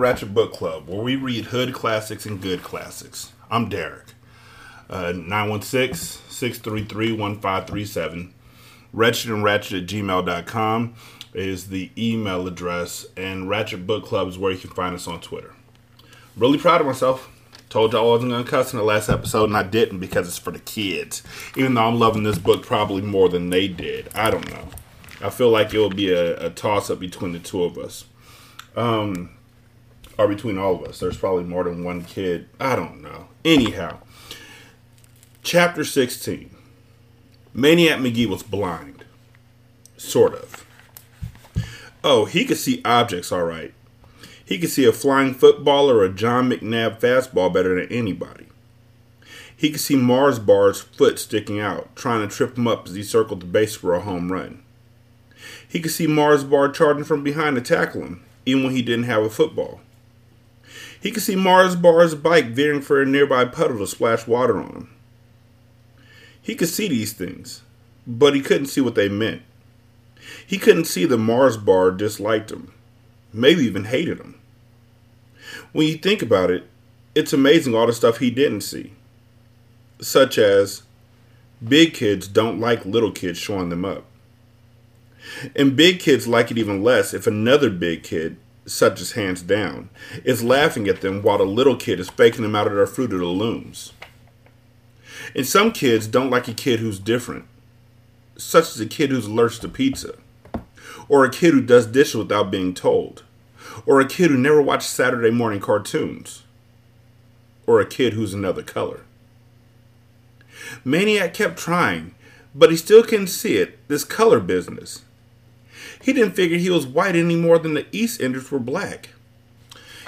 Ratchet Book Club, where we read hood classics and good classics. I'm Derek. Uh, 916 633 1537. Wretched and Ratchet at gmail.com is the email address, and Ratchet Book Club is where you can find us on Twitter. Really proud of myself. Told y'all I wasn't going to cuss in the last episode, and I didn't because it's for the kids. Even though I'm loving this book probably more than they did. I don't know. I feel like it will be a, a toss up between the two of us. Um, or between all of us. There's probably more than one kid. I don't know. Anyhow, chapter 16 Maniac Magee was blind. Sort of. Oh, he could see objects all right. He could see a flying football or a John McNabb fastball better than anybody. He could see Mars Bar's foot sticking out, trying to trip him up as he circled the base for a home run. He could see Mars Bar charging from behind to tackle him, even when he didn't have a football. He could see Mars Bar's bike veering for a nearby puddle to splash water on him. He could see these things, but he couldn't see what they meant. He couldn't see that Mars Bar disliked him, maybe even hated him. When you think about it, it's amazing all the stuff he didn't see, such as big kids don't like little kids showing them up. And big kids like it even less if another big kid, such as hands down, is laughing at them while the little kid is faking them out of their Fruit of the Looms. And some kids don't like a kid who's different, such as a kid who's allergic to pizza, or a kid who does dishes without being told, or a kid who never watched Saturday morning cartoons, or a kid who's another color. Maniac kept trying, but he still couldn't see it, this color business. He didn't figure he was white any more than the East Enders were black.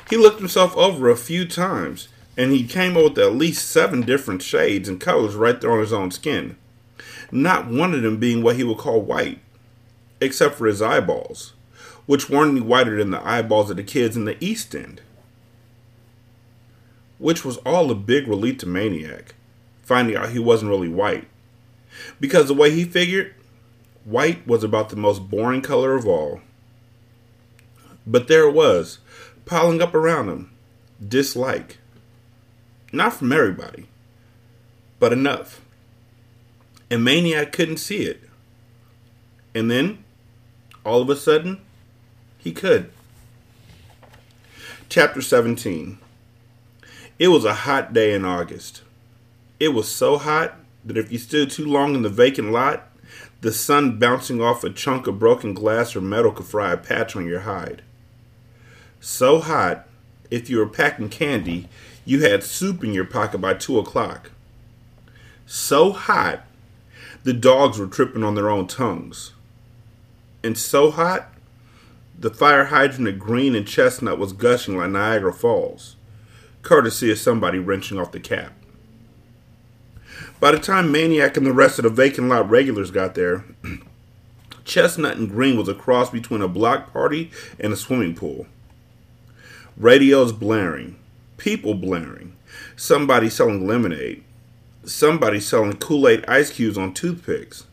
He looked himself over a few times, and he came up with at least seven different shades and colors right there on his own skin. Not one of them being what he would call white, except for his eyeballs, which weren't any whiter than the eyeballs of the kids in the East End. Which was all a big relief to Maniac, finding out he wasn't really white. Because the way he figured, White was about the most boring color of all. But there it was, piling up around him. Dislike. Not from everybody, but enough. And Maniac couldn't see it. And then, all of a sudden, he could. Chapter 17 It was a hot day in August. It was so hot that if you stood too long in the vacant lot, the sun bouncing off a chunk of broken glass or metal could fry a patch on your hide. So hot, if you were packing candy, you had soup in your pocket by two o'clock. So hot, the dogs were tripping on their own tongues. And so hot, the fire hydrant of Green and Chestnut was gushing like Niagara Falls, courtesy of somebody wrenching off the cap. By the time Maniac and the rest of the vacant lot regulars got there, Chestnut and Green was a cross between a block party and a swimming pool. Radios blaring, people blaring, somebody selling lemonade, somebody selling Kool Aid ice cubes on toothpicks,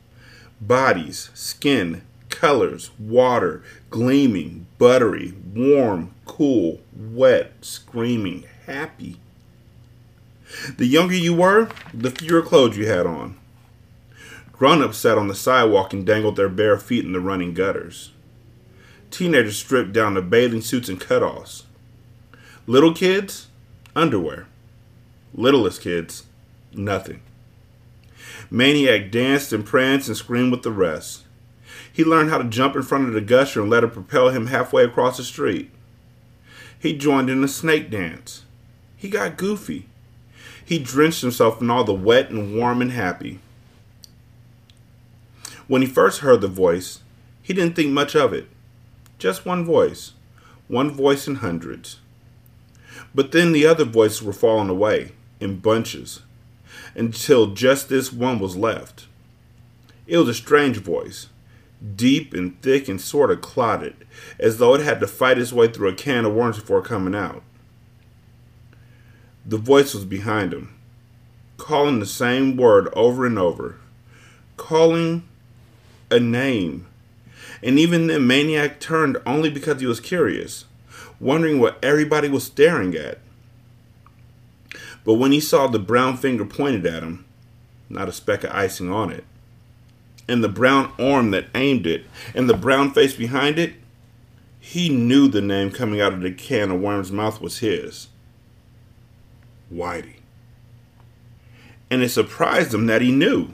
bodies, skin, colors, water, gleaming, buttery, warm, cool, wet, screaming, happy. The younger you were, the fewer clothes you had on. Grown ups sat on the sidewalk and dangled their bare feet in the running gutters. Teenagers stripped down to bathing suits and cutoffs. Little kids, underwear. Littlest kids, nothing. Maniac danced and pranced and screamed with the rest. He learned how to jump in front of the gusher and let it propel him halfway across the street. He joined in a snake dance. He got goofy. He drenched himself in all the wet and warm and happy. When he first heard the voice, he didn't think much of it. Just one voice, one voice in hundreds. But then the other voices were falling away in bunches until just this one was left. It was a strange voice, deep and thick and sort of clotted, as though it had to fight its way through a can of worms before coming out. The voice was behind him, calling the same word over and over, calling a name. And even then, Maniac turned only because he was curious. wondering what everybody was staring at. But when he saw the brown finger pointed at him, not a speck of icing on it, and the brown arm that aimed it, and the brown face behind it, he knew the name coming out of the can of worm's mouth was his. Whitey. And it surprised him that he knew.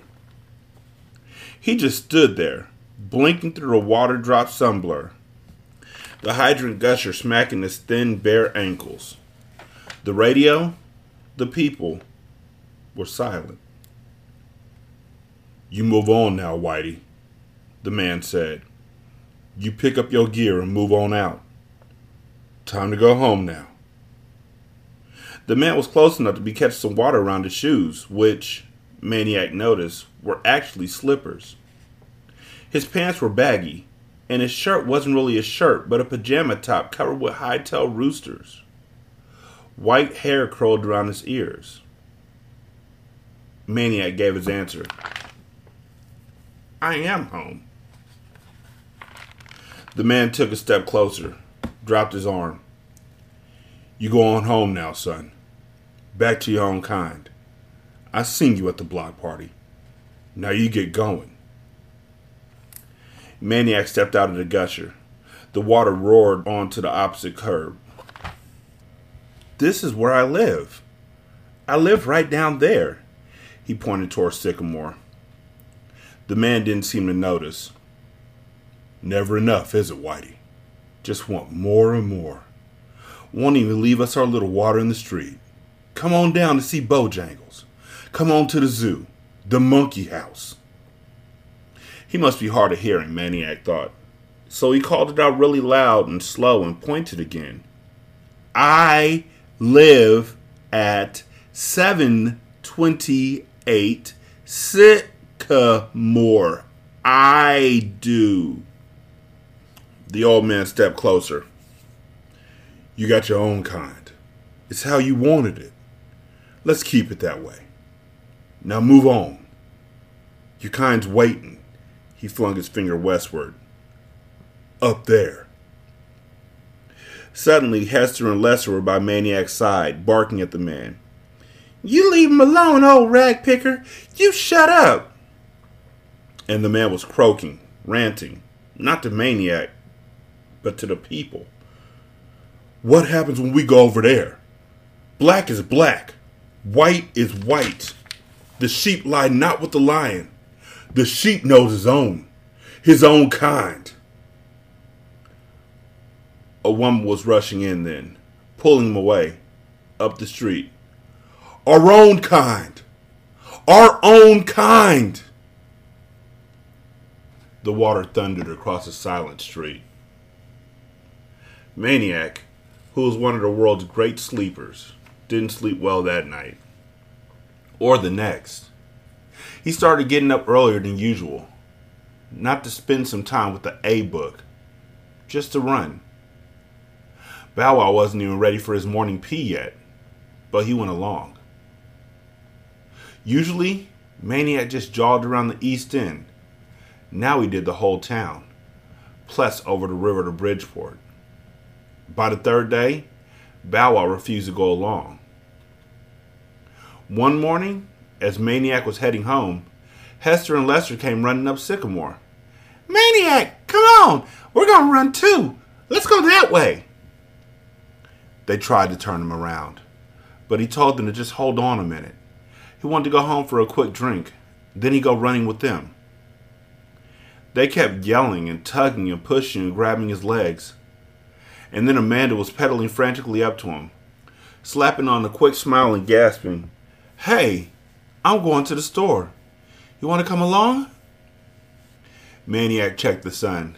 He just stood there, blinking through the water drop sunblur. The hydrant gusher smacking his thin, bare ankles. The radio, the people, were silent. You move on now, Whitey, the man said. You pick up your gear and move on out. Time to go home now. The man was close enough to be catching some water around his shoes, which, Maniac noticed, were actually slippers. His pants were baggy, and his shirt wasn't really a shirt, but a pajama top covered with high-tail roosters. White hair curled around his ears. Maniac gave his answer. I am home. The man took a step closer, dropped his arm. You go on home now, son. Back to your own kind. I seen you at the block party. Now you get going. Maniac stepped out of the gusher. The water roared onto the opposite curb. This is where I live. I live right down there. He pointed towards Sycamore. The man didn't seem to notice. Never enough, is it, Whitey? Just want more and more. Won't even leave us our little water in the street. Come on down to see Bojangles. Come on to the zoo, the monkey house. He must be hard of hearing, Maniac thought. So he called it out really loud and slow and pointed again. I live at 728 Sycamore. I do. The old man stepped closer. You got your own kind. It's how you wanted it. Let's keep it that way. Now move on. Your kind's waiting. He flung his finger westward. Up there. Suddenly, Hester and Lester were by Maniac's side, barking at the man. You leave him alone, old rag picker. You shut up. And the man was croaking, ranting, not to Maniac, but to the people. What happens when we go over there? Black is black, white is white. The sheep lie not with the lion. The sheep knows his own, his own kind. A woman was rushing in then, pulling him away, up the street. Our own kind! Our own kind! The water thundered across a silent street. Maniac, who was one of the world's great sleepers, didn't sleep well that night. Or the next. He started getting up earlier than usual. Not to spend some time with the A book, just to run. Bow Wow wasn't even ready for his morning pee yet, but he went along. Usually, Maniac just jogged around the East End. Now he did the whole town, plus over the river to Bridgeport. By the third day, Bow Wow refused to go along. One morning, as Maniac was heading home, Hester and Lester came running up Sycamore. Maniac, come on! We're gonna run too! Let's go that way! They tried to turn him around, but he told them to just hold on a minute. He wanted to go home for a quick drink, then he'd go running with them. They kept yelling and tugging and pushing and grabbing his legs and then Amanda was pedaling frantically up to him, slapping on a quick smile and gasping, Hey, I'm going to the store. You want to come along? Maniac checked the sun.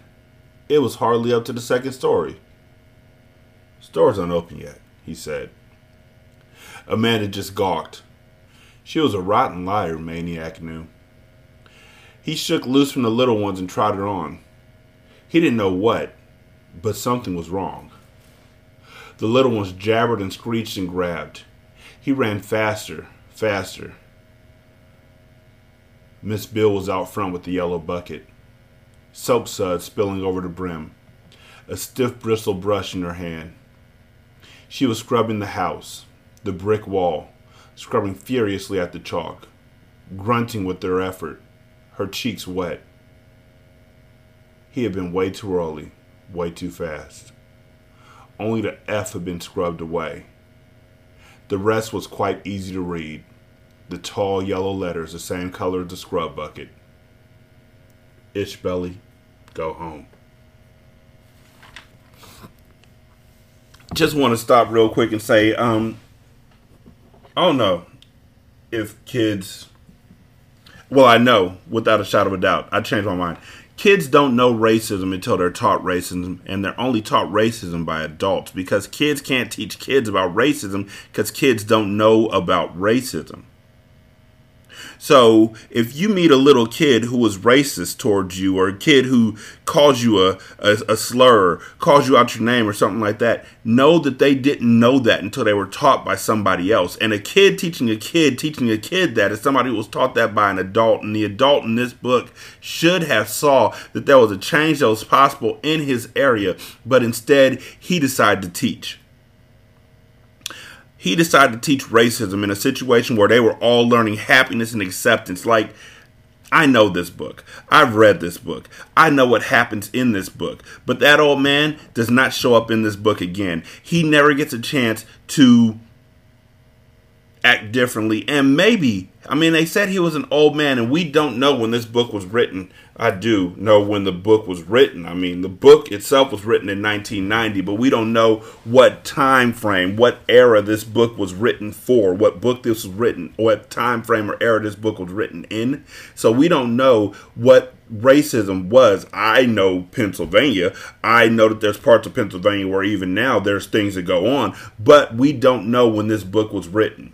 It was hardly up to the second story. Store's unopened yet, he said. Amanda just gawked. She was a rotten liar, Maniac knew. He shook loose from the little ones and trotted on. He didn't know what, but something was wrong. The little ones jabbered and screeched and grabbed. He ran faster, faster. Miss Beale was out front with the yellow bucket, soap suds spilling over the brim, a stiff bristle brush in her hand. She was scrubbing the house, the brick wall, scrubbing furiously at the chalk, grunting with their effort, her cheeks wet. He had been way too early, way too fast. Only the F had been scrubbed away. The rest was quite easy to read. The tall yellow letters, the same color as the scrub bucket. Itch belly, go home. Just want to stop real quick and say, um, I don't know if kids. Well, I know without a shadow of a doubt. I changed my mind kids don't know racism until they're taught racism and they're only taught racism by adults because kids can't teach kids about racism because kids don't know about racism so if you meet a little kid who was racist towards you, or a kid who calls you a, a, a slur, calls you out your name, or something like that, know that they didn't know that until they were taught by somebody else. And a kid teaching a kid teaching a kid that is somebody who was taught that by an adult. And the adult in this book should have saw that there was a change that was possible in his area, but instead he decided to teach he decided to teach racism in a situation where they were all learning happiness and acceptance. Like, I know this book. I've read this book. I know what happens in this book. But that old man does not show up in this book again. He never gets a chance to act differently. And maybe, I mean, they said he was an old man, and we don't know when this book was written. I do know when the book was written. I mean, the book itself was written in 1990, but we don't know what time frame, what era this book was written for, what book this was written, what time frame or era this book was written in. So we don't know what racism was. I know Pennsylvania. I know that there's parts of Pennsylvania where even now there's things that go on, but we don't know when this book was written.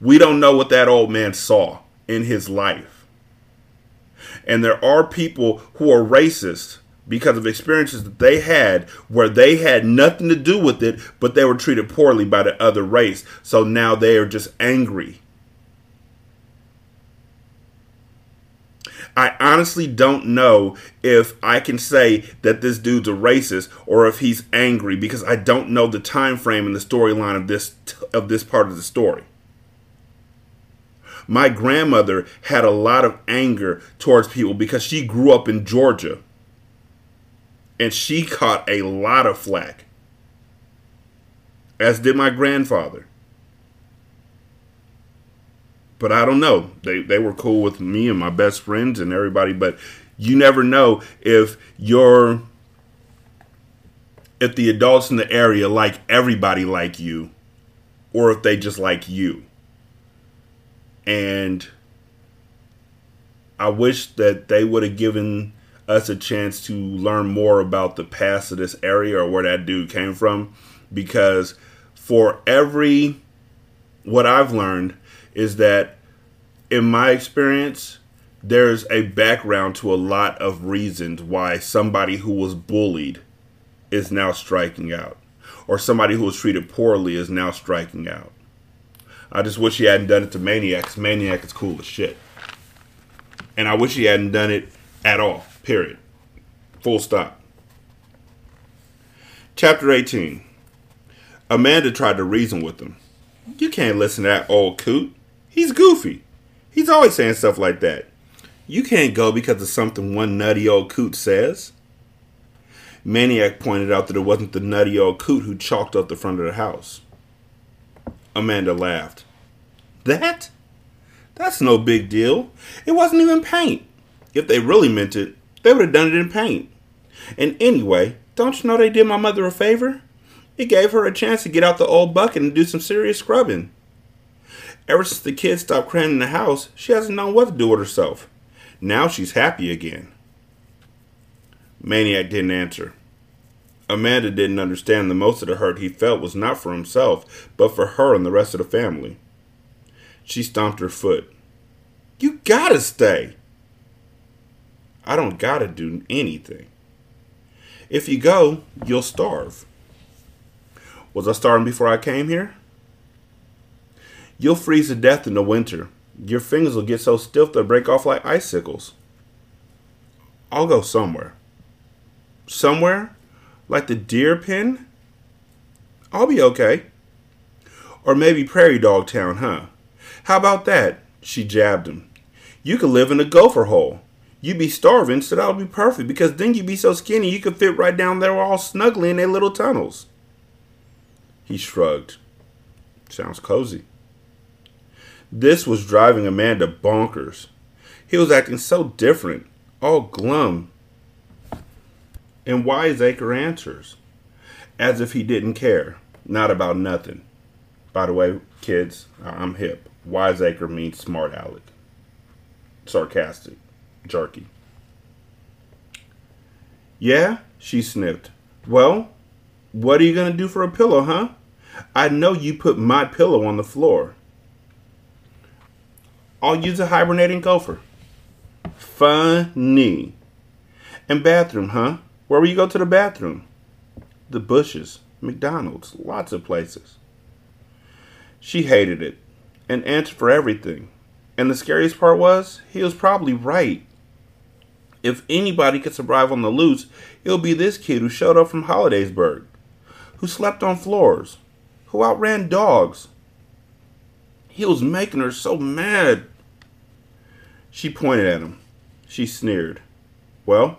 We don't know what that old man saw in his life. And there are people who are racist because of experiences that they had where they had nothing to do with it, but they were treated poorly by the other race. So now they are just angry. I honestly don't know if I can say that this dude's a racist or if he's angry because I don't know the time frame and the storyline of this of this part of the story. My grandmother had a lot of anger towards people because she grew up in Georgia and she caught a lot of flack, as did my grandfather. But I don't know. They, they were cool with me and my best friends and everybody, but you never know if you're if the adults in the area like everybody like you or if they just like you and I wish that they would have given us a chance to learn more about the past of this area or where that dude came from. Because for every what I've learned is that in my experience there's a background to a lot of reasons why somebody who was bullied is now striking out or somebody who was treated poorly is now striking out I just wish he hadn't done it to Maniac. Maniac is cool as shit. And I wish he hadn't done it at all. Period. Full stop. Chapter 18. Amanda tried to reason with him. You can't listen to that old coot. He's goofy. He's always saying stuff like that. You can't go because of something one nutty old coot says. Maniac pointed out that it wasn't the nutty old coot who chalked up the front of the house. Amanda laughed. That? That's no big deal. It wasn't even paint. If they really meant it, they would have done it in paint. And anyway, don't you know they did my mother a favor? It gave her a chance to get out the old bucket and do some serious scrubbing. Ever since the kids stopped crying in the house, she hasn't known what to do with herself. Now she's happy again. Maniac didn't answer. Amanda didn't understand that most of the hurt he felt was not for himself, but for her and the rest of the family. She stomped her foot. You gotta stay. I don't gotta do anything. If you go, you'll starve. Was I starving before I came here? You'll freeze to death in the winter. Your fingers will get so stiff they'll break off like icicles. I'll go somewhere. Somewhere like the deer pen? I'll be okay. Or maybe Prairie Dog Town, huh? How about that? She jabbed him. You could live in a gopher hole. You'd be starving, so that would be perfect because then you'd be so skinny you could fit right down there all snugly in their little tunnels. He shrugged. Sounds cozy. This was driving Amanda bonkers. He was acting so different, all glum. And wiseacre answers, as if he didn't care, not about nothing. By the way, kids, I'm hip. Wiseacre means smart aleck. Sarcastic. Jerky. Yeah, she sniffed. Well, what are you going to do for a pillow, huh? I know you put my pillow on the floor. I'll use a hibernating gopher. Funny. And bathroom, huh? Where will you go to the bathroom? The bushes, McDonald's, lots of places. She hated it and answered for everything. And the scariest part was, he was probably right. If anybody could survive on the loose, it'll be this kid who showed up from Hollidaysburg, who slept on floors, who outran dogs. He was making her so mad. She pointed at him. She sneered. Well,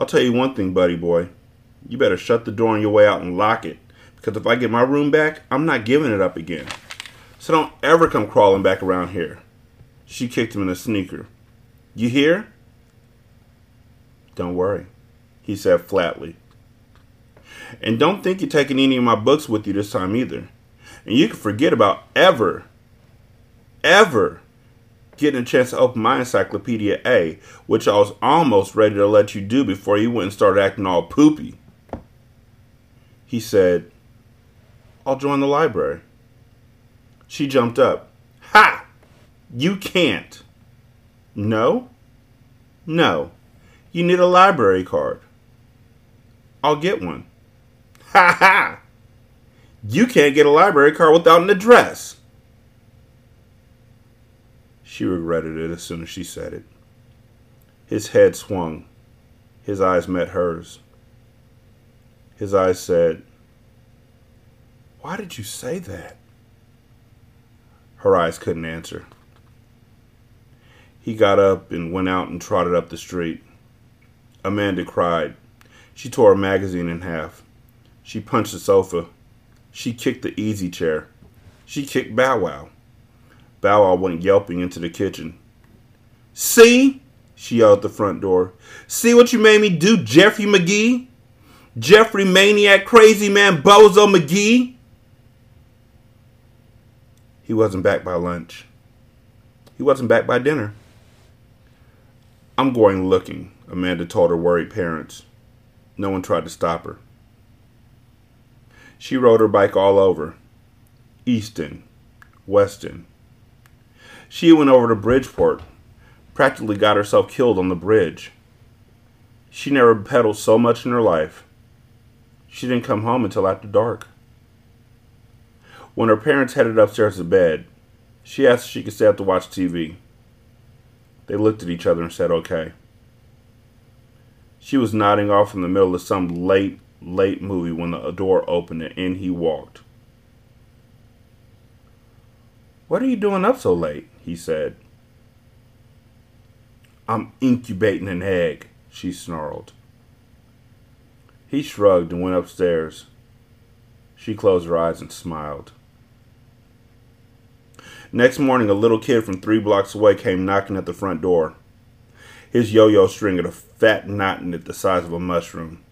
I'll tell you one thing, buddy boy. You better shut the door on your way out and lock it. Because if I get my room back, I'm not giving it up again. So don't ever come crawling back around here. She kicked him in the sneaker. You hear? Don't worry, he said flatly. And don't think you're taking any of my books with you this time either. And you can forget about ever, ever getting a chance to open my Encyclopedia A, which I was almost ready to let you do before you went and started acting all poopy. He said, I'll join the library. She jumped up. Ha! You can't. No? No. You need a library card. I'll get one. Ha ha! You can't get a library card without an address. She regretted it as soon as she said it. His head swung. His eyes met hers. His eyes said, Why did you say that? Her eyes couldn't answer. He got up and went out and trotted up the street. Amanda cried. She tore a magazine in half. She punched the sofa. She kicked the easy chair. She kicked Bow Wow. Bow Wow went yelping into the kitchen. See? She yelled at the front door. See what you made me do, Jeffrey Magee? Jeffrey Maniac Crazy Man Bozo Magee? He wasn't back by lunch. He wasn't back by dinner. I'm going looking, Amanda told her worried parents. No one tried to stop her. She rode her bike all over Easton, Weston. She went over to Bridgeport, practically got herself killed on the bridge. She never pedaled so much in her life. She didn't come home until after dark. When her parents headed upstairs to bed, she asked if she could stay up to watch TV. They looked at each other and said, okay. She was nodding off in the middle of some late, late movie when the door opened and in he walked. What are you doing up so late? He said. I'm incubating an egg, she snarled. He shrugged and went upstairs. She closed her eyes and smiled. Next morning, a little kid from three blocks away came knocking at the front door. His yo yo string had a fat knot in it the size of a mushroom.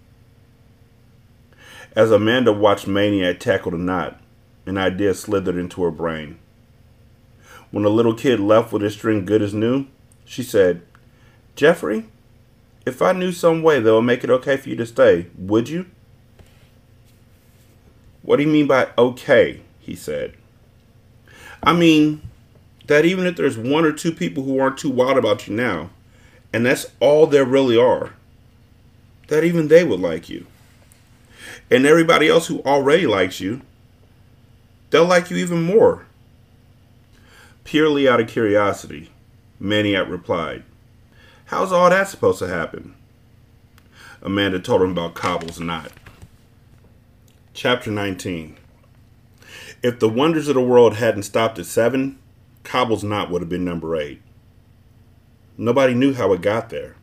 As Amanda watched Maniac tackle the knot, an idea slithered into her brain. When the little kid left with his string good as new, she said, Jeffrey, if I knew some way that would make it okay for you to stay, would you? What do you mean by okay? he said. I mean, that even if there's one or two people who aren't too wild about you now, and that's all there really are, that even they would like you. And everybody else who already likes you, they'll like you even more. Purely out of curiosity, Maniac replied, How's all that supposed to happen? Amanda told him about Cobble's knot. Chapter 19 If the wonders of the world hadn't stopped at seven, Cobble's Knot would have been number eight. Nobody knew how it got there.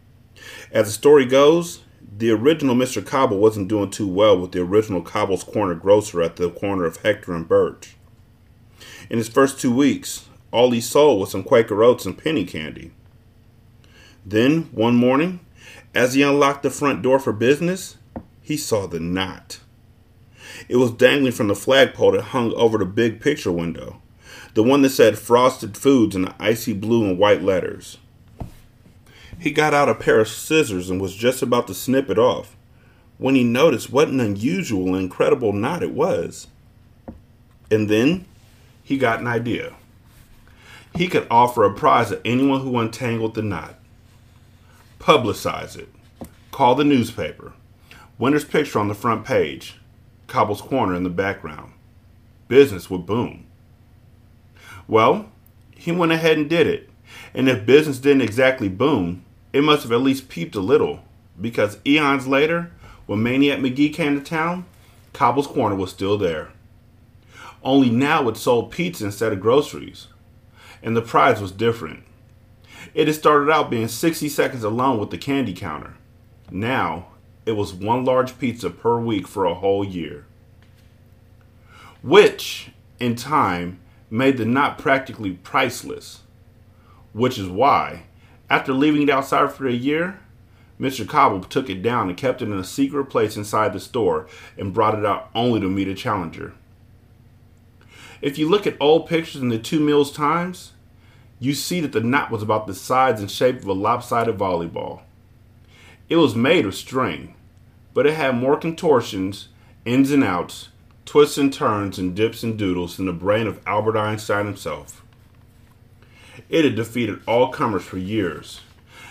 As the story goes, the original Mr. Cobble wasn't doing too well with the original Cobble's Corner grocer at the corner of Hector and Birch. In his first two weeks, all he sold was some Quaker oats and penny candy. Then, one morning, as he unlocked the front door for business, he saw the knot. It was dangling from the flagpole that hung over the big picture window, the one that said Frosted Foods in the icy blue and white letters. He got out a pair of scissors and was just about to snip it off when he noticed what an unusual and incredible knot it was. And then he got an idea. He could offer a prize to anyone who untangled the knot. Publicize it. Call the newspaper. Winner's picture on the front page. Cobble's Corner in the background. Business would boom. Well, he went ahead and did it. And if business didn't exactly boom, it must have at least peeped a little, because eons later, when Maniac Magee came to town, Cobble's Corner was still there. Only now it sold pizza instead of groceries, and the prize was different. It had started out being 60 seconds alone with the candy counter. Now, it was one large pizza per week for a whole year. Which, in time, made the knot practically priceless. Which is why, after leaving it outside for a year, Mr. Cobble took it down and kept it in a secret place inside the store and brought it out only to meet a challenger. If you look at old pictures in the two Mills Times, you see that the knot was about the size and shape of a lopsided volleyball. It was made of string, but it had more contortions, ins and outs, twists and turns, and dips and doodles than the brain of Albert Einstein himself. It had defeated all comers for years,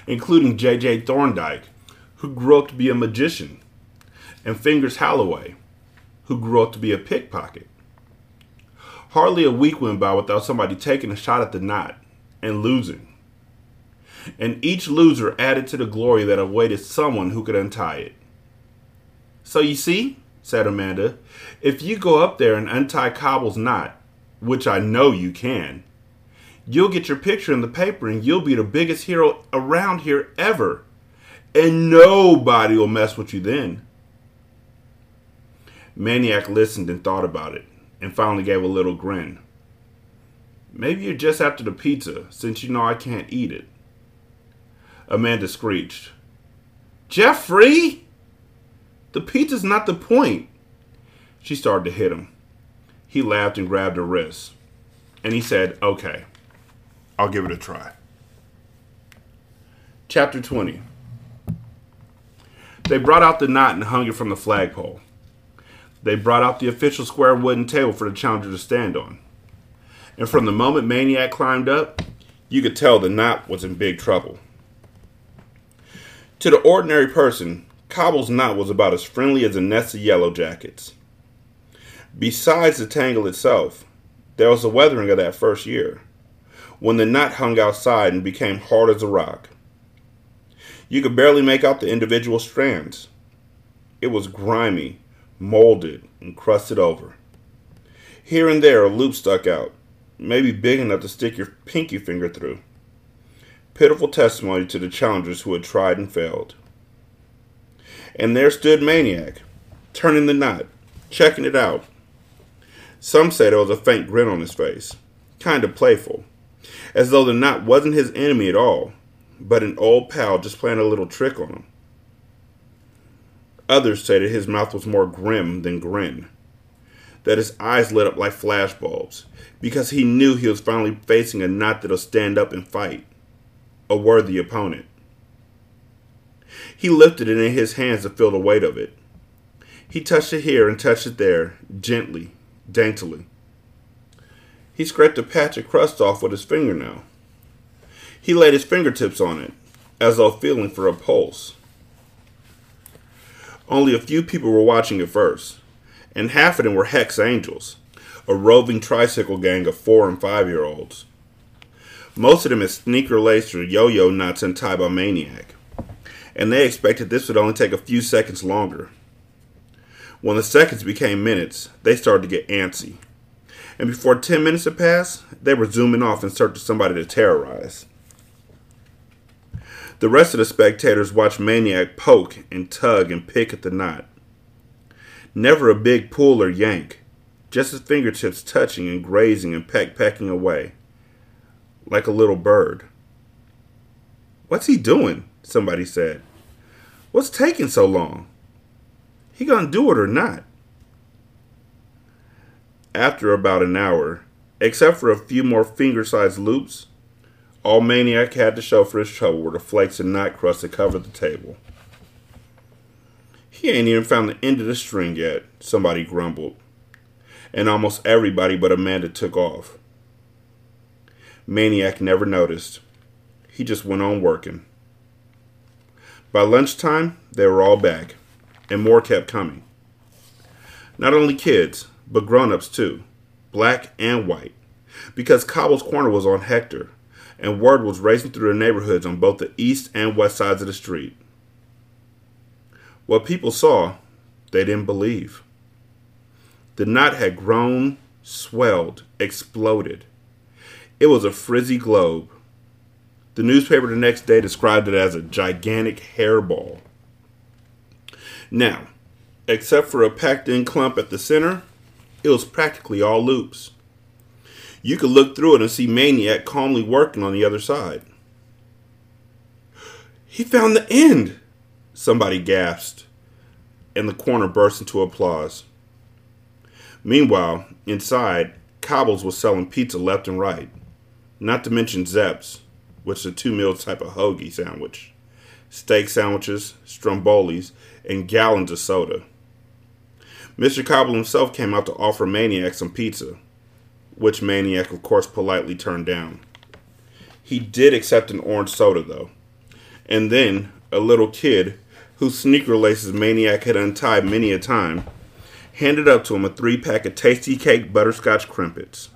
including J.J. Thorndike, who grew up to be a magician, and Fingers Holloway, who grew up to be a pickpocket. Hardly a week went by without somebody taking a shot at the knot and losing. And each loser added to the glory that awaited someone who could untie it. So you see, said Amanda, if you go up there and untie Cobble's knot, which I know you can, you'll get your picture in the paper and you'll be the biggest hero around here ever. And nobody will mess with you then. Maniac listened and thought about it and finally gave a little grin. Maybe you're just after the pizza, since you know I can't eat it. Amanda screeched. Jeffrey! The pizza's not the point. She started to hit him. He laughed and grabbed her wrist. And he said, Okay, I'll give it a try. Chapter 20 They brought out the knot and hung it from the flagpole. They brought out the official square wooden table for the challenger to stand on and from the moment Maniac climbed up, you could tell the knot was in big trouble. To the ordinary person, Cobble's knot was about as friendly as a nest of yellow jackets. Besides the tangle itself, there was the weathering of that first year, when the knot hung outside and became hard as a rock. You could barely make out the individual strands. It was grimy, molded, and crusted over. Here and there a loop stuck out, maybe big enough to stick your pinky finger through. Pitiful testimony to the challengers who had tried and failed. And there stood Maniac, turning the knot, checking it out. Some say there was a faint grin on his face, kind of playful, as though the knot wasn't his enemy at all, but an old pal just playing a little trick on him. Others say that his mouth was more grim than grin, that his eyes lit up like flashbulbs, because he knew he was finally facing a knot that'll stand up and fight, a worthy opponent. He lifted it in his hands to feel the weight of it. He touched it here and touched it there, gently, daintily. He scraped a patch of crust off with his fingernail. He laid his fingertips on it, as though feeling for a pulse. Only a few people were watching at first, and half of them were hex angels a roving tricycle gang of four and five year olds. Most of them had sneaker laced or yo yo knots untied by Maniac, and they expected this would only take a few seconds longer. When the seconds became minutes, they started to get antsy, And before 10 minutes had passed, they were zooming off in search of somebody to terrorize. The rest of the spectators watched Maniac poke and tug and pick at the knot. Never a big pull or yank, just his fingertips touching and grazing and peck pecking away, like a little bird. What's he doing? Somebody said. What's taking so long? He gonna do it or not? After about an hour, except for a few more finger sized loops, all Maniac had to show for his trouble were the flakes of night crust that covered the table. He ain't even found the end of the string yet, somebody grumbled. And almost everybody but Amanda took off. Maniac never noticed. He just went on working. By lunchtime, they were all back, and more kept coming. Not only kids, but grown ups too, black and white, because Cobble's Corner was on Hector, and word was racing through the neighborhoods on both the east and west sides of the street. What people saw, they didn't believe. The knot had grown, swelled, exploded. It was a frizzy globe. The newspaper the next day described it as a gigantic hairball. Now, except for a packed in clump at the center, it was practically all loops. You could look through it and see Maniac calmly working on the other side. He found the end, somebody gasped, and the corner burst into applause. Meanwhile, inside, Cobbles was selling pizza left and right, not to mention Zeps, which is a two meal type of hoagie sandwich, steak sandwiches, strombolis, and gallons of soda. Mr. Cobble himself came out to offer Maniac some pizza, which Maniac, of course, politely turned down. He did accept an orange soda, though. And then a little kid, whose sneaker laces Maniac had untied many a time, handed up to him a three pack of Tastykake butterscotch crimpets.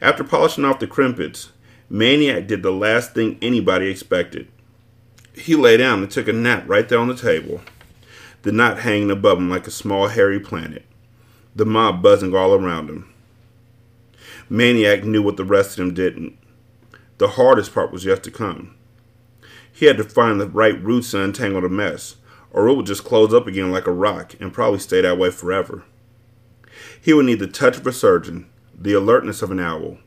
After polishing off the crimpets, Maniac did the last thing anybody expected. He lay down and took a nap right there on the table the knot hanging above him like a small hairy planet, the mob buzzing all around him. Maniac knew what the rest of them didn't. The hardest part was yet to come. He had to find the right roots and untangle the mess, or it would just close up again like a rock and probably stay that way forever. He would need the touch of a surgeon, the alertness of an owl,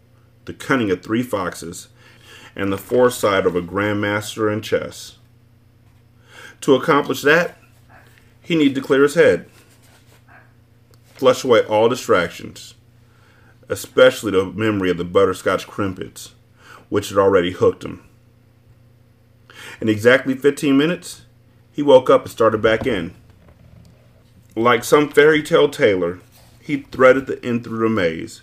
the cunning of three foxes, and the foresight of a grandmaster in chess. To accomplish that, he needed to clear his head, flush away all distractions, especially the memory of the butterscotch crimpets, which had already hooked him. In exactly 15 minutes, he woke up and started back in. Like some fairy tale tailor, he threaded the end through the maze,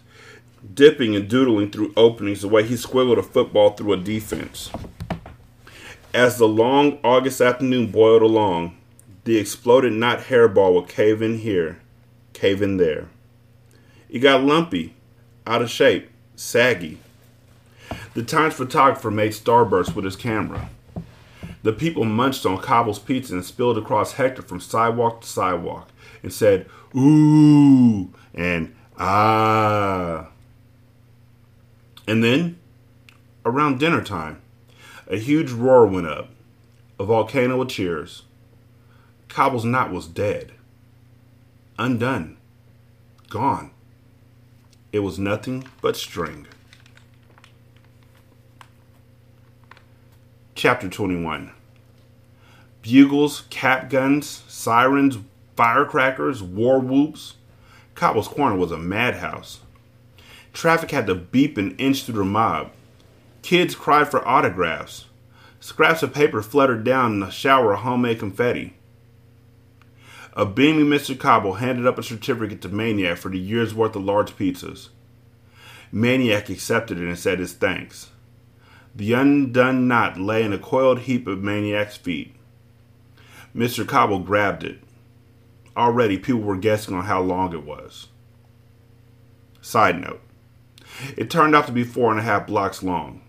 dipping and doodling through openings the way he squiggled a football through a defense. As the long August afternoon boiled along, the exploded knot hairball would cave in here, cave in there. It got lumpy, out of shape, saggy. The Times photographer made starbursts with his camera. The people munched on Cobble's pizza and spilled across Hector from sidewalk to sidewalk and said, ooh, and ah. And then, around dinner time, a huge roar went up, a volcano of cheers. Cobble's knot was dead, undone, gone. It was nothing but string. Chapter 21 Bugles, cap guns, sirens, firecrackers, war whoops. Cobble's Corner was a madhouse. Traffic had to beep an inch through the mob. Kids cried for autographs. Scraps of paper fluttered down in a shower of homemade confetti. A beaming Mr. Cobble handed up a certificate to Maniac for the year's worth of large pizzas. Maniac accepted it and said his thanks. The undone knot lay in a coiled heap at Maniac's feet. Mr. Cobble grabbed it. Already, people were guessing on how long it was. Side note it turned out to be four and a half blocks long.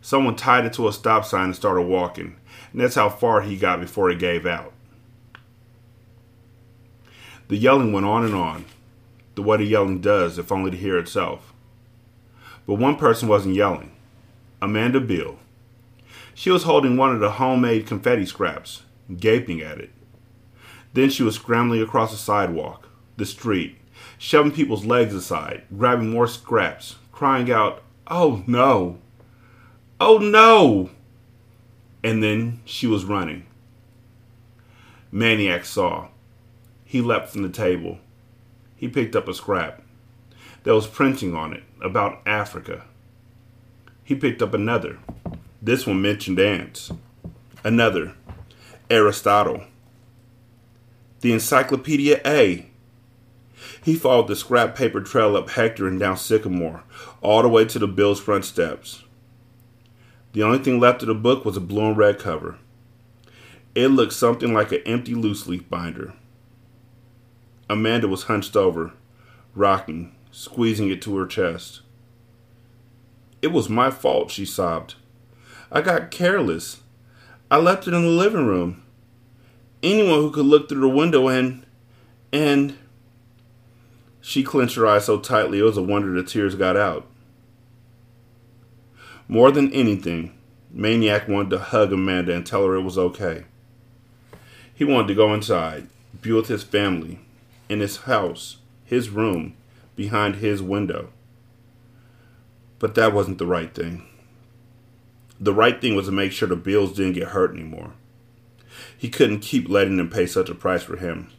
Someone tied it to a stop sign and started walking, and that's how far he got before it gave out. The yelling went on and on. the way the yelling does, if only to hear itself. But one person wasn't yelling Amanda Beale. She was holding one of the homemade confetti scraps, gaping at it. Then she was scrambling across the sidewalk, the street, shoving people's legs aside, grabbing more scraps, crying out, Oh no! Oh no! And then she was running. Maniac saw. He leapt from the table. He picked up a scrap. There was printing on it about Africa. He picked up another. This one mentioned ants. Another, Aristotle. The Encyclopedia A. He followed the scrap paper trail up Hector and down Sycamore, all the way to the Beale's front steps. The only thing left of the book was a blue and red cover. It looked something like an empty loose leaf binder. Amanda was hunched over, rocking, squeezing it to her chest. It was my fault, she sobbed. I got careless. I left it in the living room. Anyone who could look through the window and. and. She clenched her eyes so tightly it was a wonder the tears got out. More than anything, Maniac wanted to hug Amanda and tell her it was okay. He wanted to go inside, be with his family, in his house, his room, behind his window. But that wasn't the right thing. The right thing was to make sure the Beales didn't get hurt anymore. He couldn't keep letting them pay such a price for him.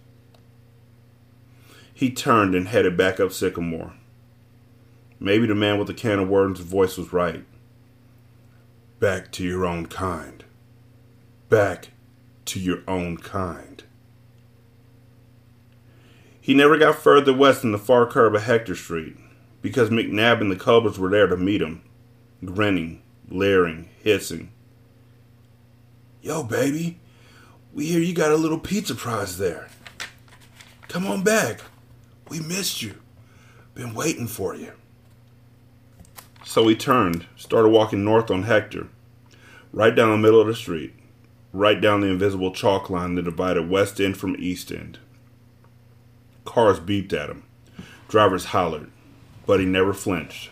He turned and headed back up Sycamore. Maybe the man with the can of worms' voice was right. Back to your own kind. Back to your own kind. He never got further west than the far curb of Hector Street because McNabb and the Cobras were there to meet him, grinning, leering, hissing. Yo, baby, we hear you got a little pizza prize there. Come on back. We missed you. Been waiting for you. So he turned, started walking north on Hector, right down the middle of the street, right down the invisible chalk line that divided West End from East End. Cars beeped at him. Drivers hollered, but he never flinched.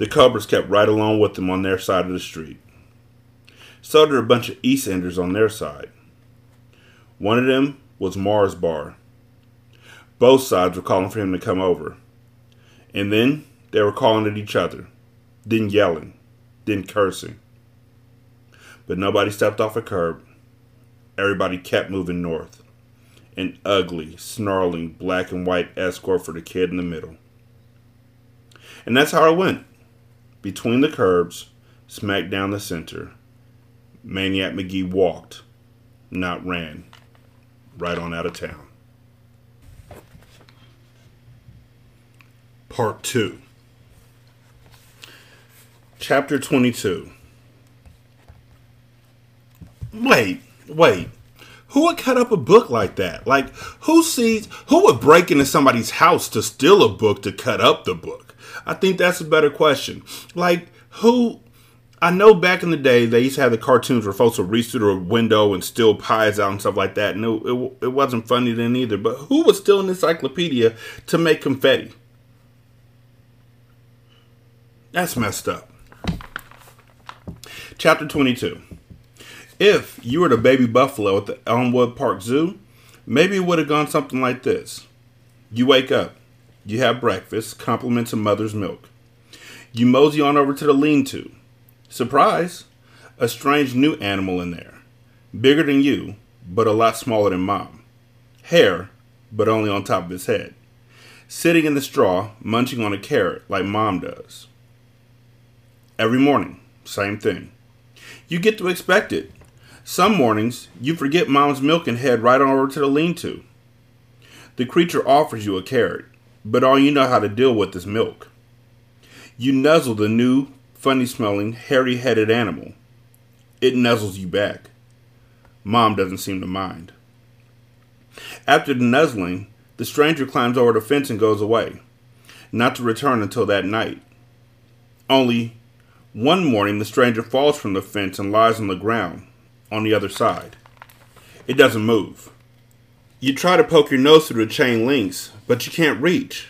The Cobras kept right along with them on their side of the street. So did a bunch of East Enders on their side. One of them was Mars Bar. Both sides were calling for him to come over. And then they were calling at each other, then yelling, then cursing. But nobody stepped off a curb. Everybody kept moving north. An ugly, snarling black and white escort for the kid in the middle. And that's how it went. Between the curbs, smack down the center, Maniac Magee walked, not ran, right on out of town. Part 2 Chapter 22 Wait, wait. Who would cut up a book like that? Like, who sees, who would break into somebody's house to steal a book to cut up the book? I think that's a better question. Like, who, I know back in the day they used to have the cartoons where folks would reach through the window and steal pies out and stuff like that. And it, it, it wasn't funny then either. But who was stealing an encyclopedia to make confetti? That's messed up. Chapter 22. If you were the baby buffalo at the Elmwood Park Zoo, maybe it would have gone something like this. You wake up, you have breakfast, compliments of mother's milk. You mosey on over to the lean to. Surprise! A strange new animal in there. Bigger than you, but a lot smaller than mom. Hair, but only on top of his head. Sitting in the straw, munching on a carrot like mom does. Every morning, same thing. You get to expect it. Some mornings, you forget mom's milk and head right on over to the lean to. The creature offers you a carrot, but all you know how to deal with is milk. You nuzzle the new, funny smelling, hairy headed animal. It nuzzles you back. Mom doesn't seem to mind. After the nuzzling, the stranger climbs over the fence and goes away, not to return until that night. Only one morning, the stranger falls from the fence and lies on the ground on the other side. It doesn't move. You try to poke your nose through the chain links, but you can't reach.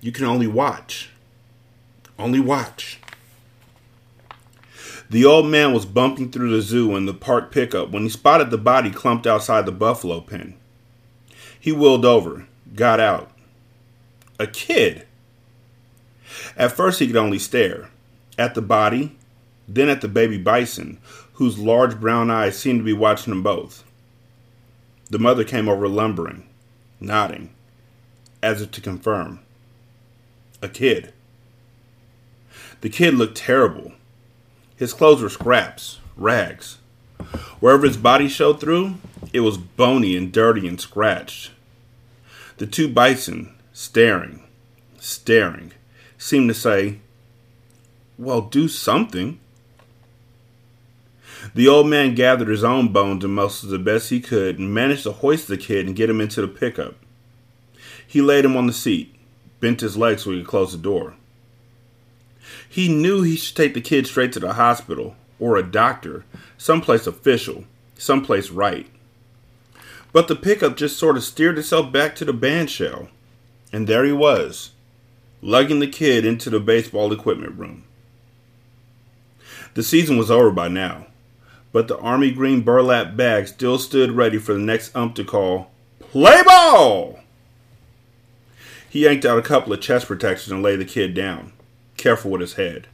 You can only watch. Only watch. The old man was bumping through the zoo in the park pickup when he spotted the body clumped outside the buffalo pen. He wheeled over, got out. A kid. At first, he could only stare at the body, then at the baby bison, whose large brown eyes seemed to be watching them both. The mother came over lumbering, nodding, as if to confirm. A kid. The kid looked terrible his clothes were scraps, rags. Wherever his body showed through, it was bony and dirty and scratched. The two bison, staring, staring, seemed to say, Well, do something. The old man gathered his own bones and muscles the best he could and managed to hoist the kid and get him into the pickup. He laid him on the seat, bent his legs so he could close the door. He knew he should take the kid straight to the hospital or a doctor, someplace official, someplace right. But the pickup just sort of steered itself back to the band shell. And there he was, lugging the kid into the baseball equipment room. The season was over by now, but the army green burlap bag still stood ready for the next ump to call, Play ball! He yanked out a couple of chest protectors and laid the kid down careful with his head.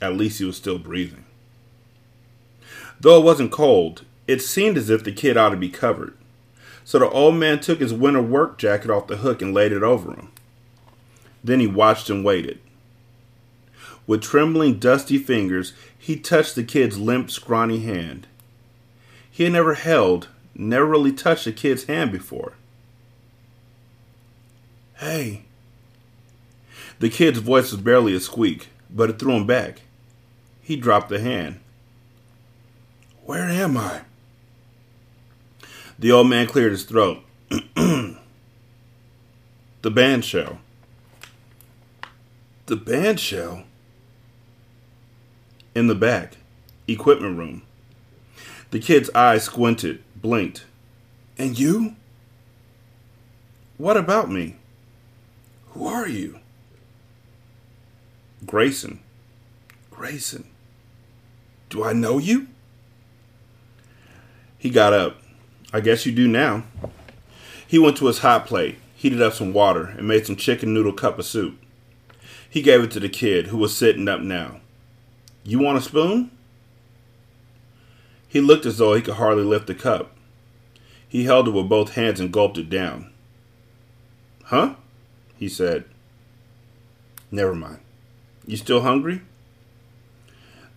At least he was still breathing. Though it wasn't cold, it seemed as if the kid ought to be covered. So the old man took his winter work jacket off the hook and laid it over him. Then he watched and waited. With trembling, dusty fingers, he touched the kid's limp, scrawny hand. He had never held, never really touched a kid's hand before. Hey, the kid's voice was barely a squeak, but it threw him back. He dropped the hand. Where am I? The old man cleared his throat. the band shell. The band shell? In the back, equipment room. The kid's eyes squinted, blinked. And you? What about me? Who are you? Grayson. Grayson. Do I know you? He got up. I guess you do now. He went to his hot plate, heated up some water, and made some chicken noodle cup of soup. He gave it to the kid, who was sitting up now. You want a spoon? He looked as though he could hardly lift the cup. He held it with both hands and gulped it down. Huh? He said. Never mind. You still hungry?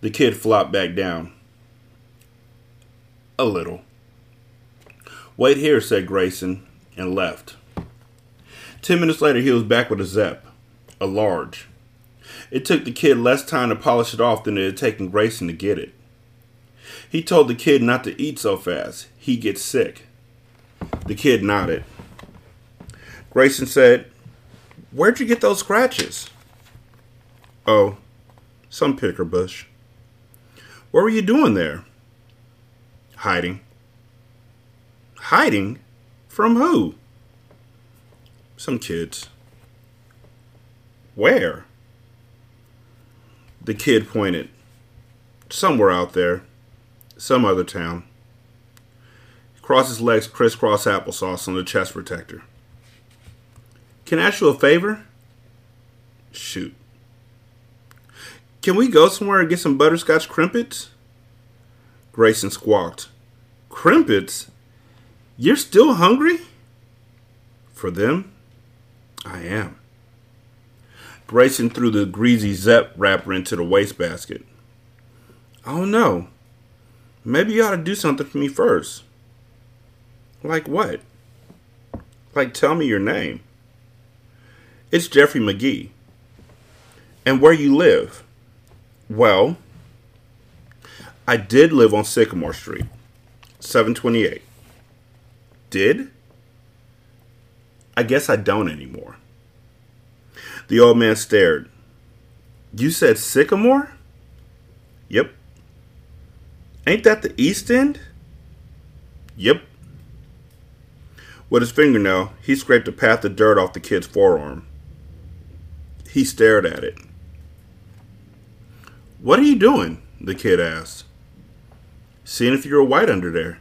The kid flopped back down. A little. Wait here, said Grayson, and left. Ten minutes later, he was back with a Zep, a large. It took the kid less time to polish it off than it had taken Grayson to get it. He told the kid not to eat so fast. He gets sick. The kid nodded. Grayson said, Where'd you get those scratches? Oh, some picker bush. What were you doing there? Hiding. Hiding? From who? Some kids. Where? The kid pointed. Somewhere out there. Some other town. Cross his legs crisscross applesauce on the chest protector. Can I ask you a favor? Shoot. Can we go somewhere and get some butterscotch Krimpets? Grayson squawked. Krimpets? You're still hungry? For them, I am. Grayson threw the greasy Zep wrapper into the wastebasket. Oh no. Maybe you ought to do something for me first. Like what? Like tell me your name. It's Jeffrey Magee. And where you live. Well, I did live on Sycamore Street, 728. Did? I guess I don't anymore. The old man stared. You said Sycamore? Yep. Ain't that the East End? Yep. With his fingernail, he scraped a path of dirt off the kid's forearm. He stared at it. What are you doing? the kid asked. Seeing if you're white under there.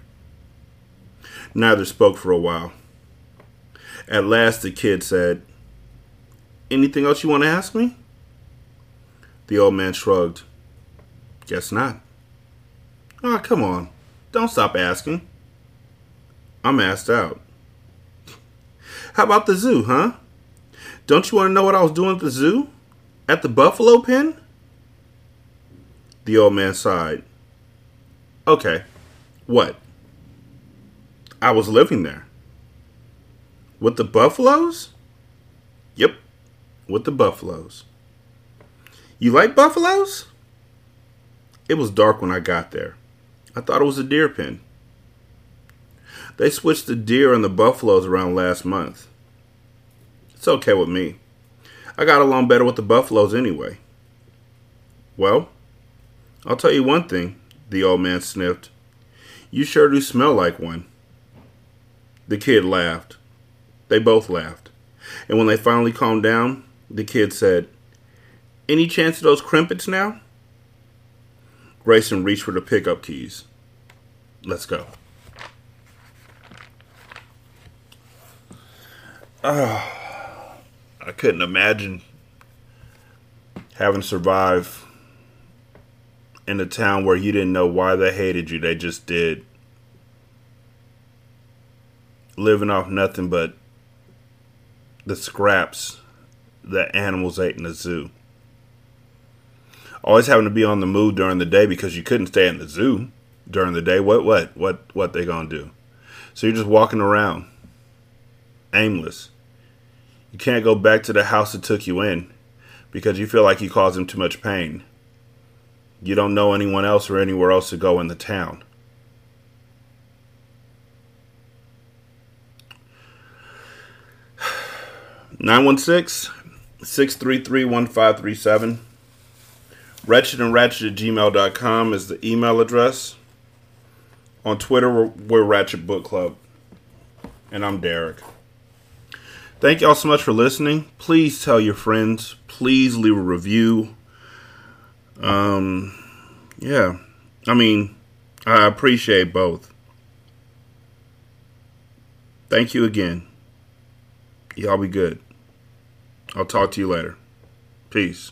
Neither spoke for a while. At last, the kid said, Anything else you want to ask me? The old man shrugged. Guess not. Oh, come on. Don't stop asking. I'm asked out. How about the zoo, huh? Don't you want to know what I was doing at the zoo? At the buffalo pen? The old man sighed. Okay. What? I was living there. With the buffaloes? Yep, with the buffaloes. You like buffaloes? It was dark when I got there. I thought it was a deer pen. They switched the deer and the buffaloes around last month. It's okay with me. I got along better with the buffaloes anyway. Well, I'll tell you one thing, the old man sniffed. You sure do smell like one. The kid laughed. They both laughed. And when they finally calmed down, the kid said, Any chance of those Krimpets now? Grayson reached for the pickup keys. Let's go. Uh, I couldn't imagine having to survive in a town where you didn't know why they hated you. They just did. Living off nothing but the scraps that animals ate in the zoo always having to be on the move during the day because you couldn't stay in the zoo during the day. What what what what they gonna do? So you're just walking around, aimless. You can't go back to the house that took you in because you feel like you caused them too much pain. You don't know anyone else or anywhere else to go in the town. Nine one six six three three one five three seven. Wretched and Ratchet at gmail.com is the email address. On Twitter, we're, we're Ratchet Book Club. And I'm Derek. Thank y'all so much for listening. Please tell your friends. Please leave a review. Um, yeah. I mean, I appreciate both. Thank you again. Y'all be good. I'll talk to you later. Peace.